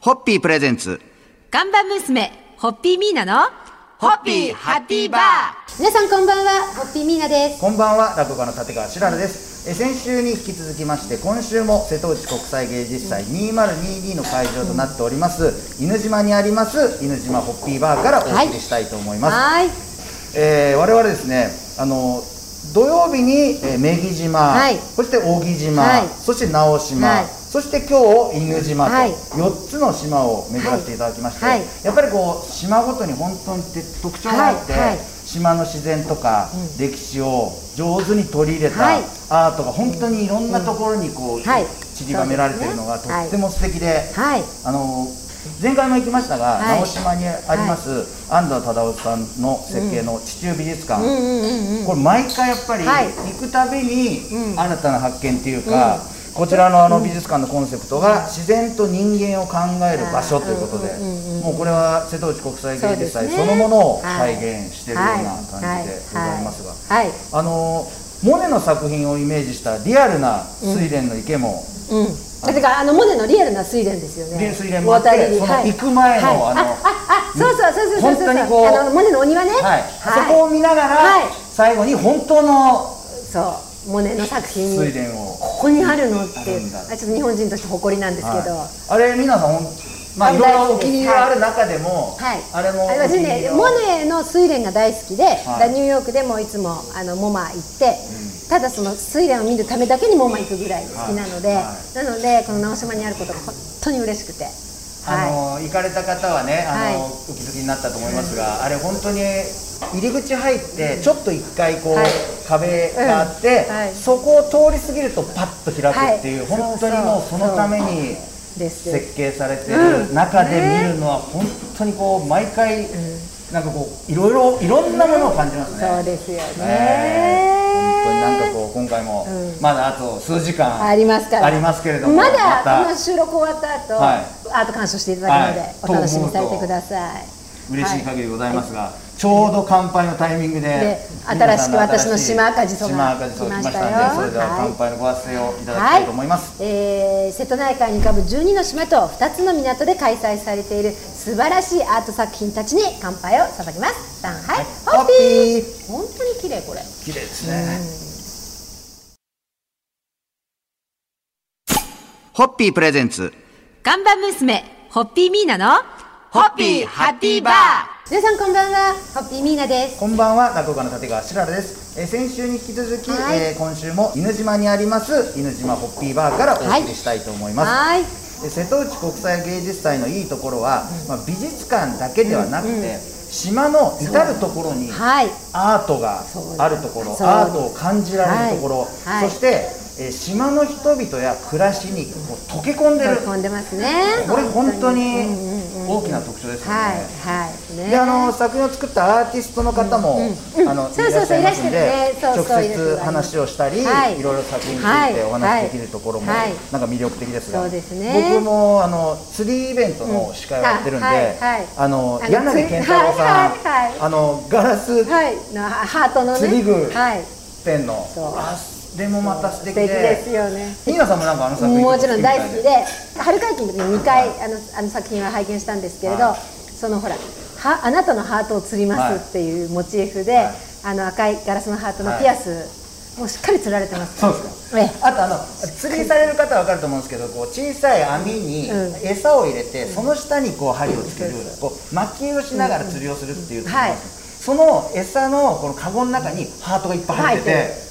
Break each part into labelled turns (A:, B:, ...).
A: ホッピープレゼンツ。
B: 看板娘、ホッピーミーナの、
A: ホッピーハッピーバー。
C: 皆さんこんばんは、ホッピーミーナです。
A: こんばんは、落語家の立川しららです。え先週に引き続きまして、今週も瀬戸内国際芸術祭2022の会場となっております、犬島にあります、犬島ホッピーバーからお送りしたいと思います。
C: はい、
A: えー我々ですね、あの土曜日に、えー、女木島、
C: はい
A: そして扇島、
C: はい
A: そして直島、
C: はい
A: そして今日犬島と
C: はい。
A: 4つの島を巡らせていただきまして、
C: はい。
A: やっぱりこう島ごとに本当に特徴があって、
C: はいはい。
A: 島の自然とか歴史を上手に取り入れた
C: はい。
A: アートが本当にいろんなところにこう、
C: はい。
A: 散りばめられているのがとっても素敵で、
C: はい、
A: あの前回も行きましたが、
C: はい。
A: 直島にあります、安藤忠夫さんの設計の地中美術館、
C: うんうんうんうん。
A: これ毎回やっぱり
C: はい。
A: 行くたびに
C: うん。
A: 新たな発見っていうか、こちらのあの美術館のコンセプトが自然と人間を考える場所ということでもうこれは瀬戸内国際芸術祭
C: そ
A: のものを
C: はい
A: 再現しているような感じでございますがあのモネの作品をイメージしたリアルな睡蓮の池も、
C: うん。だからあのモネのリアルな睡蓮ですよね。
A: で睡蓮もあってその
C: はい。
A: 行く前の
C: はい。
A: あの
C: あ、そうそうそうそうそうそう。
A: 本当にこう
C: あのモネのお庭ね。
A: はい。そこを見ながら、
C: はい。
A: 最後に本当の
C: そう、モネの作品
A: 睡
C: に。
A: 蓮を
C: ここにあるのって
A: あるんだ。
C: あちょっと日本人として誇りなんですけど、
A: はい。あれ皆さんまあ
C: あ
A: いろいろお気に入りがある中でも、
C: はい、
A: あれもお気
C: 私
A: に入りの。
C: ねモネの睡蓮が大好きで、
A: はい。
C: だニューヨークでもいつもあのモマ行って、ただその睡蓮を見るためだけにモマ行くぐらい好きなので、なのでこの直島にあることが本当に嬉しくて、
A: あ
C: は
A: の行かれた方はねあの、
C: はい。
A: お気づきになったと思いますが、あれ本当に入り口入ってちょっと一回こう、
C: はい
A: 壁があって、
C: うんはい。
A: そこを通り過ぎるとパッと開くっていう、
C: はい。
A: 本当にもうそのために設計されてる中で見るのは本当にこう毎回、なんかこういろいろいろんなものを感じますね。
C: そうですよね。
A: ね。本当になんかこう今回も、
C: うん。
A: まだあと数時間
C: ありますから。
A: ありますけれども
C: まだこの収録終わった後、
A: はい。
C: アート鑑賞していただくので、
A: はい。
C: お楽しみにされてください。
A: 嬉しい限りでございますが、ちょうど乾杯のタイミングで
C: 新しく私の島赤じそが
A: 来ましたんで
C: 来ましたよ。
A: それでは
C: はい
A: 乾杯のご発声をいただきたいと思います、
C: えー瀬戸内海に浮かぶ12の島と2つの港で開催されている素晴らしいアート作品たちに乾杯を捧げます。さんはい、ホッピー。本当に綺麗これ。
A: 綺麗ですね、ホッピープレゼンツ。
B: 看板娘、ホッピーミーナの、
A: ホッピーハッピーバー
C: 皆さんこんばんは。ホッピーミーナです。
A: こんばんは。落語家の立川しららです、えー先週に引き続き、
C: はい。
A: えー今週も犬島にあります犬島ホッピーバーからお送りしたいと思います、
C: はい。
A: で瀬戸内国際芸術祭のいいところは、まあ、美術館だけではなくて、島の至る所に
C: はい。
A: アートがあるところアートを感じられるところ、
C: はい。はい。
A: そして、えー島の人々や暮らしにこう溶け込んでる。
C: 込んでますね。
A: これ本当に大きな特徴ですよね。
C: はいはいね。
A: であの作品を作ったアーティストの方も、あの
C: そうそうそう
A: いらっしゃいますんで直接話をしたり、
C: はい。
A: い、ろいろ作品につ
C: はい。
A: いてお話しできるところも、
C: はい。
A: なんか魅力的ですが
C: そうですね。
A: 僕もあの釣りイベントの司会をやってるんで、
C: うん
A: あの
C: あの
A: 柳健太郎さん、あのガラス
C: はい。のハートのね。
A: 釣り具
C: はい。
A: ペンの、
C: そう。
A: あでもまた素敵で。
C: すよね。
A: ニーナさんもなんかあの作品
C: もちろん大好き
A: で。
C: で春会期の時に2回あのあの作品は拝見したんですけれど、
A: はい。
C: そのほらはあなたのハートを釣りますっていうモチーフで、
A: はい。
C: あの赤いガラスのハートのピアス、もうしっかり釣られてます。
A: そうですか。
C: ええ。
A: あとあの釣りされる方は分かると思うんですけどこう小さい網に
C: うん。
A: 餌を入れて、その下にこう針をつける、こう巻きをしながら釣りをするっていう、
C: はい。
A: その餌のこのカゴの中にハートがいっぱい入ってて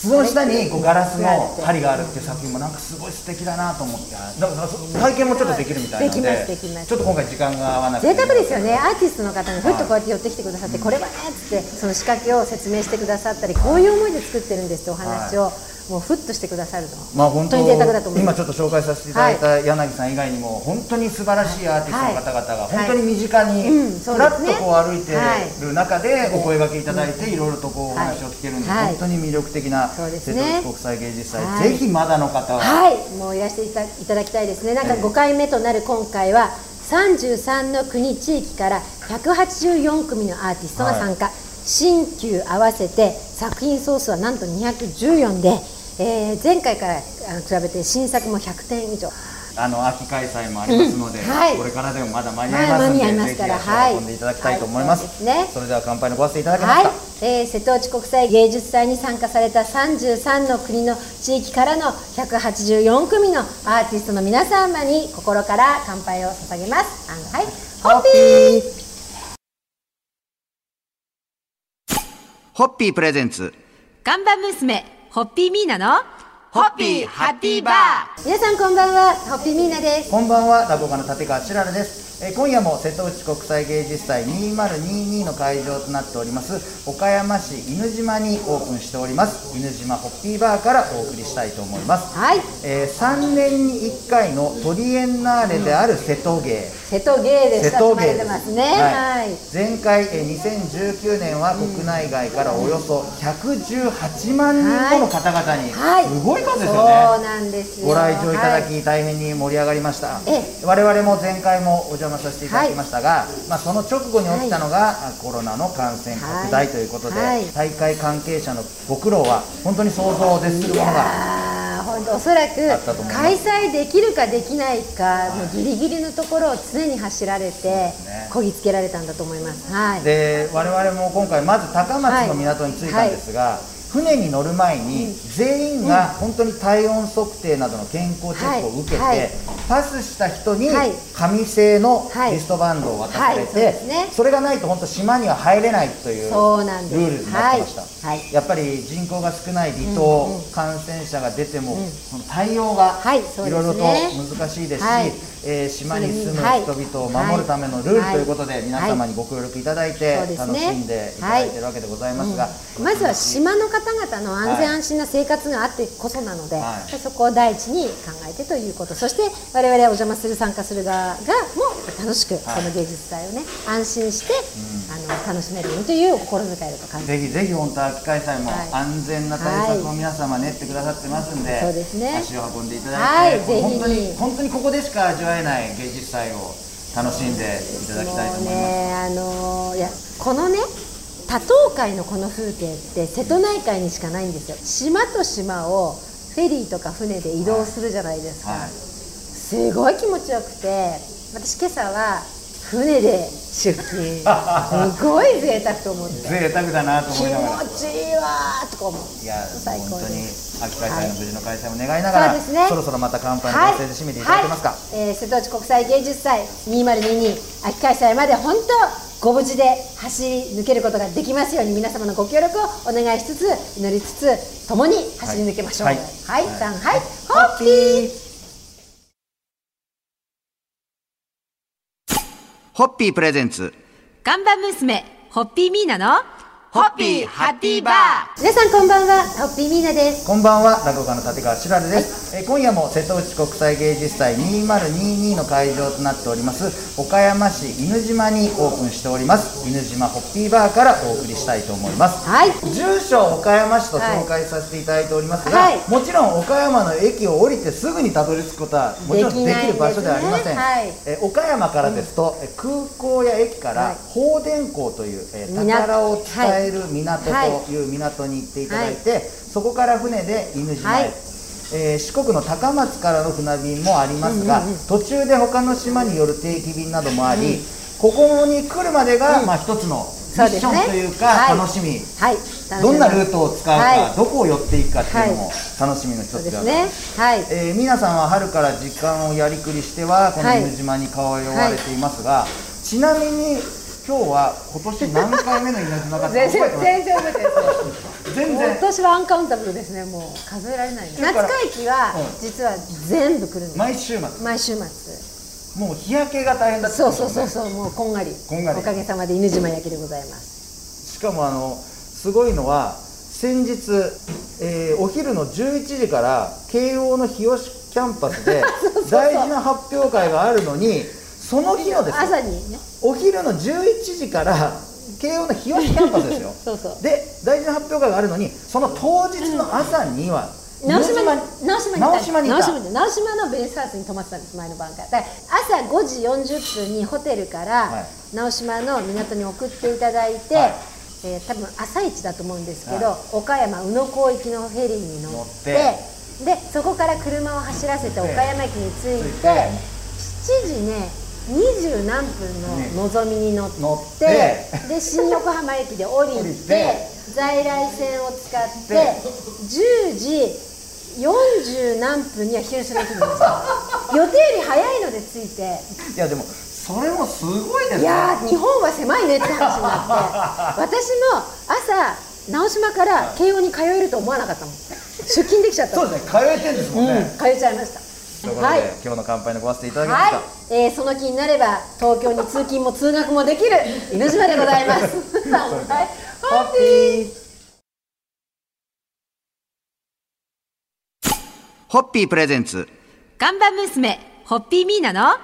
A: その下にこうガラスの針があるっていう作品もなんかすごい素敵だなと思って。だからそ体験もちょっとできるみたいなので。ちょっと今回時間が合わなくて。
C: 贅沢ですよね。アーティストの方がふっとこうやって寄ってきてくださって、これはねっつってその仕掛けを説明してくださったりこういう思いで作ってるんですってお話を、もうふっとしてくださるの。
A: まあ本当
C: に贅沢だと思います。
A: 今ちょっと紹介させていただいた柳さん以外にも本当に素晴らしいアーティストの方々が
C: はい。
A: 本当に身近にふらっとこう歩いてる中でお声掛けいただいていろいろとこうお話を聞けるんで
C: はい。
A: 本当に魅力的な瀬
C: ね。
A: 戸内国際芸術祭
C: はい。
A: ぜひまだの方は。
C: はい、もういらしていただきたいですね。なんか
A: ええ
C: 5回目となる今回は33の国地域から184組のアーティストが参加、新旧合わせて作品総数はなんと214で、えー前回からあの比べて新作も100点以上。
A: あの秋開催もありますので、
C: うんはい
A: これからでもまだ間に合いますので、
C: はいますから
A: ぜひんでいただきたいと思います。
C: はいそ
A: れでは乾杯のご発声いただけます
C: はい
A: か。、
C: えー瀬戸内国際芸術祭に参加された33の国の地域からの184組のアーティストの皆様に心から乾杯を捧げます。あのはい、ホッピー
A: ホッピープレゼンツ。
B: 看板娘、ホッピーミーナの、ホッピーハッピーバー。
C: 皆さんこんばんは、ホッピーミーナです。
A: こんばんは、落語家の立川しららです。えー今夜も瀬戸内国際芸術祭2022の会場となっております岡山市犬島にオープンしております犬島ホッピーバーからお送りしたいと思います。
C: はい、
A: えー3年に1回のトリエンナーレである瀬戸芸。
C: 瀬戸芸で
A: 瀬
C: 親しまれ
A: 戸芸です
C: てますね。はい。
A: 前回、えー2019年は国内外からおよそ118万人もの方々に、
C: はい
A: すごい数ですよ
C: そう
A: ね。
C: なんですよ。
A: ご来場いただき、
C: はい
A: 大変に盛り上がりました
C: え
A: 我々も前回もお邪魔させていただきましたが、まあ、その直後に起きたのが、あコロナの感染拡大ということで、
C: はい。
A: 大会関係者のご苦労は本当に想像を絶するものが
C: おそらく開催できるかできないかのギリギリのところを常に走られて
A: ね。
C: こぎつけられたんだと思います。はい。
A: で我々も今回まず高松の港に着いたんですが、船に乗る前に全員が本当に体温測定などの健康チェックを受けて、パスした人に
C: はい。
A: 紙製の
C: はい。
A: リストバンドを渡されて、それがないと本当島には入れないというルールになってました、
C: はい。はい。
A: やっぱり人口が少ない離島、感染者が出ても、その対応が
C: はい。
A: ろいろと難しいですし、
C: はい。
A: えー島に住む
C: はい。
A: 人々を守るためのルールということで、
C: はい
A: 皆様にご協力いただいて、楽しんでいただいているわけでございますが、
C: まずは島の方々の安全
A: はい
C: 安心な生活があってこそなので、
A: はい。
C: そこを第一に考えてということ。そして我々はお邪魔する参加する側がも楽しくこ
A: はい。
C: の芸術祭をね安心して、あの楽しめるようにという心遣いだと感じ
A: ぜひぜひ本当秋開催も
C: はい。
A: 安全な対策を皆様練ってくださってますんで、
C: そうですね。
A: 足を運んでいただ
C: はい。
A: い。て、
C: ぜひ
A: 本当に本当にここでしか味わえない芸術祭を楽しんでいただきたいと思います。
C: ね。あのーいやこのね多島海のこの風景って瀬戸内海にしかないんですよ。島と島をフェリーとか船で移動するじゃないですか、
A: はい。
C: すごい気持ちよくて私今朝は船で出勤。すごい贅沢と思って。
A: 贅沢だなと
C: 気
A: 思いながら。
C: 持ちいいわーとか思う
A: いや
C: 最高
A: 本当に秋開催の無事の開催を願いながら、
C: そうですね。
A: そろそろまた乾杯のメッセージ締めていただけますか。
C: はい。えー瀬戸内国際芸術祭2022秋開催まで本当ご無事で走り抜けることができますように皆様のご協力をお願いしつつ祈りつつ共に走り抜けましょう。
A: は
C: はい。い、
A: はい。
C: さんはい。ホッピー。
A: ホッピープレゼンツ。
B: 看板娘、ホッピーミーナの、ホッピーハッピーバー。
C: 皆さんこんばんはホッピーミーナです。
A: こんばんは落語家の立川しらるです、えー今夜も瀬戸内国際芸術祭2022の会場となっております岡山市犬島にオープンしております。犬島ホッピーバーからお送りしたいと思います。
C: はい。
A: 住所岡山市と紹介させていただいておりますが、
C: はい。
A: もちろん岡山の駅を降りてすぐにたどり着くことはもちろんできる場所ではありません、
C: できない。ん
A: えー岡山からですと、えー空港や駅から
C: はい。
A: 放電港という、え宝を伝える港
C: はい。
A: という港に行っていただいて、そこから船で犬島へ、
C: はい。
A: えー四国の高松からの船便もありますが、途中で他の島による定期便などもあり、ここに来るまでが、まあ、一つのミッションというか、
C: はい。
A: 楽しみ、
C: はい。
A: どんなルートを使うか、
C: はい。
A: どこを寄っていくかっていうのも楽しみの一つです。ある、
C: でね。はい。
A: えー皆さんは春から時間をやりくりしてはこの
C: はい。
A: 犬島に通いわれていますが、ちなみに今日は今年何回目の犬島かって
C: 全然全然覚えてない。です
A: 全然
C: 今年はアンカウンタブルですね。もう数えられない。夏会期は
A: うん。
C: 実は全部来るんです。
A: 毎週末。
C: 毎週末。
A: もう日焼けが大変だった。
C: そうそうそうそうもうこんがり。
A: こんがり。
C: おかげさまで犬島焼きでございます。
A: しかもあのすごいのは先日、えーお昼の11時から慶応の日吉キャンパスで 大事な発表会があるのにその日のですよ
C: 朝にね。
A: お昼の11時から慶応の日吉キャンパスですよ。
C: そうそう。
A: で大事な発表会があるのにその当日の朝には、
C: 直島直島に
A: 直島にいた。
C: 直島のベースハウスに泊まってたんです前の晩からだから朝5時40分にホテルから
A: はい。
C: 直島の港に送っていただいて、
A: はい。
C: えー多分朝一だと思うんですけど、
A: は
C: 岡山宇野港行きのフェリーに乗って
A: 乗って。
C: でそこから車を走らせて岡山駅に着いて7時ね20何分ののぞみに乗って,、
A: 乗って。
C: で新横浜駅で降りて
A: て。
C: 在来線を使って
A: で。
C: 10時40何分には広島駅にいました予定より早いので着いて。
A: いやでもそれもすごいですね。
C: いやー日本は狭いねって話になって。私も朝直島から慶応に通えると思わなかったもん。出勤できちゃった。
A: そうですね通えてんですもんね、
C: うん、通えちゃいました
A: ということで、
C: はい。
A: 今日の乾杯のごわせていただけます
C: はい。
A: か、、
C: えーその気になれば東京に通勤も通学もできる犬島でございます。はい、
A: ホッピー。ホッピープレゼンツ。
B: 看板娘、ホッピーミーナの、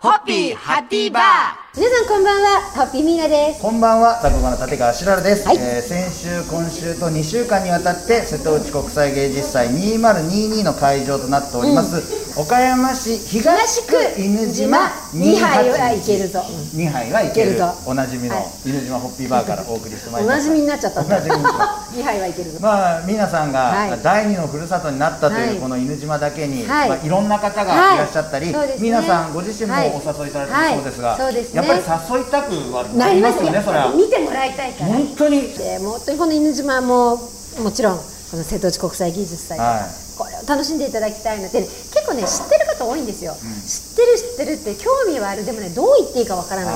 B: ホッピーハッピーバー。
C: 皆さんこんばんは、ホッピーミーナです。
A: こんばんは落語家の立川しららです、
C: はい。
A: えー先週今週と2週間にわたって瀬戸内国際芸術祭2022の会場となっております、岡山市東区犬島
C: 2杯はいけるぞ。
A: 2杯はいける。
C: ぞ。
A: おなじみの
C: はい。
A: 犬島ホッピーバーからお送りしてまい
C: お
A: りました。
C: なじみになっちゃった。
A: おなじみになっちゃった。
C: 2杯はいけるぞ。
A: まあ皆さん
C: はい。
A: が第二のふるさとになったと
C: はい。
A: いうこの犬島だけに、
C: はい。
A: まあ、いろんな方がいらっしゃったり、
C: はい。ね。
A: 皆さんご自身も
C: はい
A: お誘いされてるそうですが、
C: はいそうですね。
A: やっぱり誘いたくはな
C: なりま
A: すすよ。ね、それは。
C: 見てもらいたいから。
A: 本当に。
C: でもう本当にこの犬島ももちろんこの瀬戸内国際芸術祭とか、
A: はい。
C: これを楽しんでいただきたいので、結構ね知ってる方多いんですよ、知ってる知ってるって興味はある。でもねどう言っていいかわからない。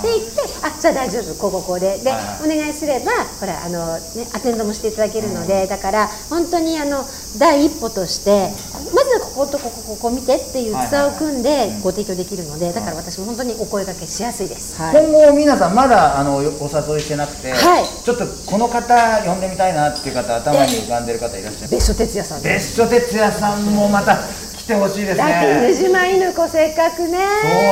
C: って言ってあじゃあ大丈夫。こうこうこうで。で、
A: はい。
C: お願いすればほらあの、ね、アテンドもしていただけるので、だから本当にあの第一歩としてまずはこことここここ見てっていうツアーを組んでご提供できるのでだから私も本当にお声掛けしやすいです。はい。
A: 今後皆さんまだあのお誘いしてなくて、
C: はい。
A: ちょっとこの方呼んでみたいなっていう方頭に浮かんでる方いらっしゃる
C: 別所哲也さん
A: 別所哲也さんもまた来てほしいです
C: だって犬
A: ね
C: 島犬子せっかくね。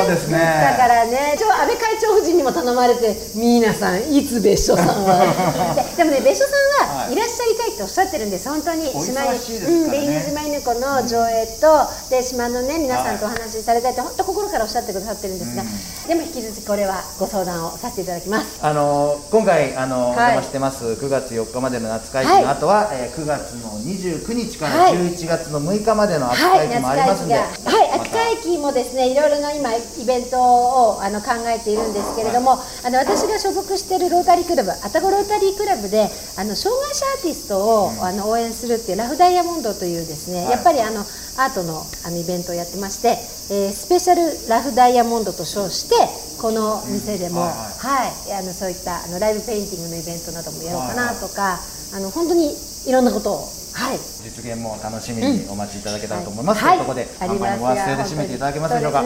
A: そうですね。
C: だからね。ちょ安倍会長夫人にも頼まれて皆さんいつ別所さんは。ででもね別所さん
A: は
C: はい。いらっしゃりたいっておっしゃってるんです。本当に島
A: しいですからね。
C: うん、で犬島犬子の上映とで島のね皆さんとお話しされたいって本当心からおっしゃってくださってるんですが、でも引き続きこれはご相談をさせていただきます。
A: あの今回あの、
C: はい。
A: お邪魔してます。9月4日までの夏会期の後は、えー9月の29日から
C: はい。
A: 11月の6日までの秋
C: はい、
A: 会期もあ
C: 夏
A: りますんで、
C: はい、秋会期もですね、いろいろな今イベントをあの考えているんですけれども、あの私が所属しているロータリークラブ、愛宕ロータリークラブで、あの障害者アーティストを、あの応援するっていうラフダイヤモンドというですね、
A: はい。
C: やっぱりあのアートのあのイベントをやってまして、えースペシャルラフダイヤモンドと称してこの店でも、
A: うん。
C: は
A: はい。
C: い、あのそういったあのライブペインティングのイベントなどもやろうかなとか、あの本当にいろんなことを、はい。
A: 実現も楽しみにお待ちいただけたらと思います、
C: はい。
A: ということで乾杯のご発声で締めていただけますでしょうか？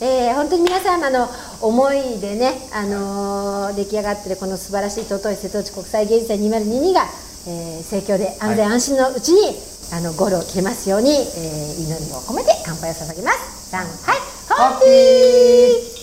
C: えー本当に皆様の思いでね、あのー出来上がっているこの素晴らしい尊い瀬戸内国際芸術祭2022が、えー盛況で安全安心のうちに、あのゴールを切れますように、えー祈りを込めて乾杯を捧げます。さん。はい、ホッピー